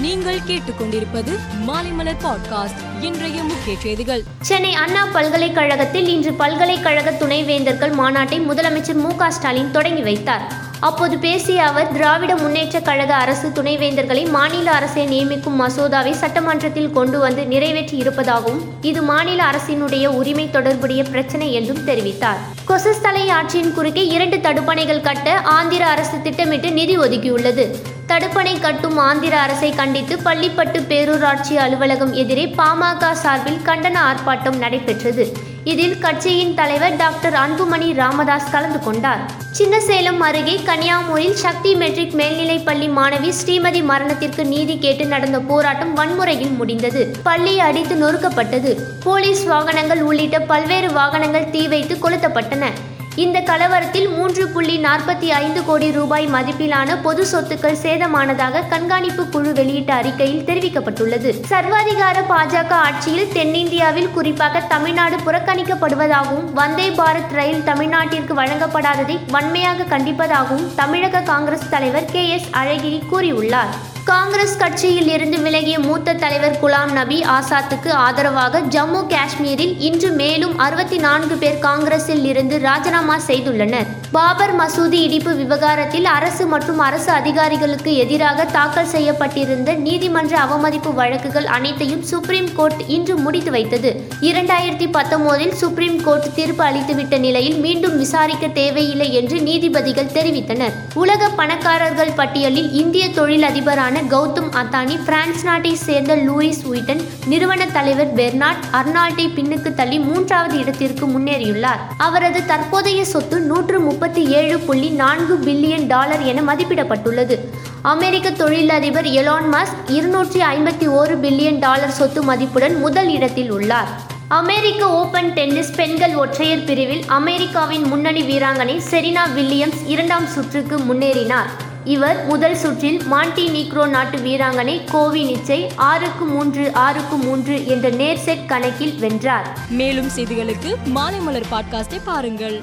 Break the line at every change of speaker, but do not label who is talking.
நீங்கள் கேட்டுக்கொண்டிருப்பது மாலைமலர் பாட்காஸ்ட் இன்றைய முக்கிய செய்திகள்.
சென்னை அண்ணா பல்கலைக்கழகத்தில் இன்று பல்கலைக்கழக துணைவேந்தர்கள் மாநாட்டை முதலமைச்சர் மு ஸ்டாலின் தொடங்கி வைத்தார். அப்போது பேசிய அவர் திராவிட முன்னேற்றக் கழக அரசு துணைவேந்தர்களை மாநில அரசை நியமிக்கும் மசோதாவை சட்டமன்றத்தில் கொண்டு வந்து நிறைவேற்றி இருப்பதாகவும் இது மாநில அரசினுடைய உரிமை தொடர்புடைய பிரச்சனை என்றும் தெரிவித்தார். கொசஸ்தலை ஆற்றின் குறுக்கே இரண்டு தடுப்பணைகள் கட்ட ஆந்திர அரசு திட்டமிட்டு நிதி ஒதுக்கியுள்ளது. தடுப்பணை கட்டும் ஆந்திர அரசை கண்டித்து பள்ளிப்பட்டு பேரூராட்சி அலுவலகம் எதிரே பாமக சார்பில் கண்டன ஆர்ப்பாட்டம் நடைபெற்றது. இதில் கட்சியின் தலைவர் டாக்டர் அன்புமணி ராமதாஸ் கலந்து கொண்டார். சின்னசேலம் அருகே கன்னியாமூரில் சக்தி மெட்ரிக் மேல்நிலைப் பள்ளி மாணவி ஸ்ரீமதி மரணத்திற்கு நீதி கேட்டு நடந்த போராட்டம் வன்முறையில் முடிந்தது. பள்ளி அடித்து நொறுக்கப்பட்டது. போலீஸ் வாகனங்கள் உள்ளிட்ட பல்வேறு வாகனங்கள் தீ வைத்து கொளுத்தப்பட்டன. இந்த கலவரத்தில் மூன்று புள்ளி நாற்பத்தி ஐந்து கோடி ரூபாய் மதிப்பிலான பொது சொத்துக்கள் சேதமானதாக கண்காணிப்பு குழு வெளியிட்ட அறிக்கையில் தெரிவிக்கப்பட்டுள்ளது. சர்வாதிகார பாஜக ஆட்சியில் தென்னிந்தியாவில் குறிப்பாக தமிழ்நாடு புறக்கணிக்கப்படுவதாகவும் வந்தே பாரத் ரயில் தமிழ்நாட்டிற்கு வழங்கப்படாததை வன்மையாக கண்டிப்பதாகவும் தமிழக காங்கிரஸ் தலைவர் கே எஸ் அழகிரி கூறியுள்ளார். காங்கிரஸ் கட்சியில் இருந்து விலகிய மூத்த தலைவர் குலாம் நபி ஆசாத்துக்கு ஆதரவாக ஜம்மு காஷ்மீரில் இன்று மேலும் அறுபத்தி நான்கு பேர் காங்கிரஸில் இருந்து ராஜினாமா செய்துள்ளனர். பாபர் மசூதி இடிப்பு விவகாரத்தில் அரசு மற்றும் அரசு அதிகாரிகளுக்கு எதிராக தாக்கல் செய்யப்பட்டிருந்த நீதிமன்ற அவமதிப்பு வழக்குகள் அனைத்தையும் சுப்ரீம் கோர்ட் இன்று முடித்து வைத்தது. இரண்டாயிரத்தி பத்தொன்பதில் சுப்ரீம் கோர்ட் தீர்ப்பு அளித்துவிட்ட நிலையில் மீண்டும் விசாரிக்க தேவையில்லை என்று நீதிபதிகள் தெரிவித்தனர். உலக பணக்காரர்கள் பட்டியலில் இந்திய தொழில் அதிபரான கௌதம் அத்தானி பிரான்ஸ் நாட்டை சேர்ந்த லூயிஸ் உயிட்டன் நிறுவன தலைவர் பெர்னாட் அர்னால்டை பின்னுக்கு தள்ளி மூன்றாவது இடத்திற்கு முன்னேறியுள்ளார். அவரது தற்போதைய சொத்து நூற்று முப்பத்தி ஏழு புள்ளி நான்கு பில்லியன் டாலர் என மதிப்பிடப்பட்டுள்ளது. அமெரிக்க தொழிலதிபர் எலான் மஸ்க் இருநூற்றி ஐம்பத்தி ஓரு பில்லியன் டாலர் சொத்து மதிப்புடன் முதல் இடத்தில் உள்ளார். அமெரிக்க ஓபன் டென்னிஸ் பெண்கள் ஒற்றையர் பிரிவில் அமெரிக்காவின் முன்னணி வீராங்கனை செரினா வில்லியம்ஸ் இரண்டாம் சுற்றுக்கு முன்னேறினார். இவர் முதல் சுற்றில் மாண்டி நீக்ரோ நாட்டு வீராங்கனை கோவி நிச்சை ஆறுக்கு மூன்று ஆறுக்கு மூன்று என்ற நேர் செட் கணக்கில் வென்றார்.
மேலும் செய்திகளுக்கு மாலைமலர் பாட்காஸ்டை பாருங்கள்.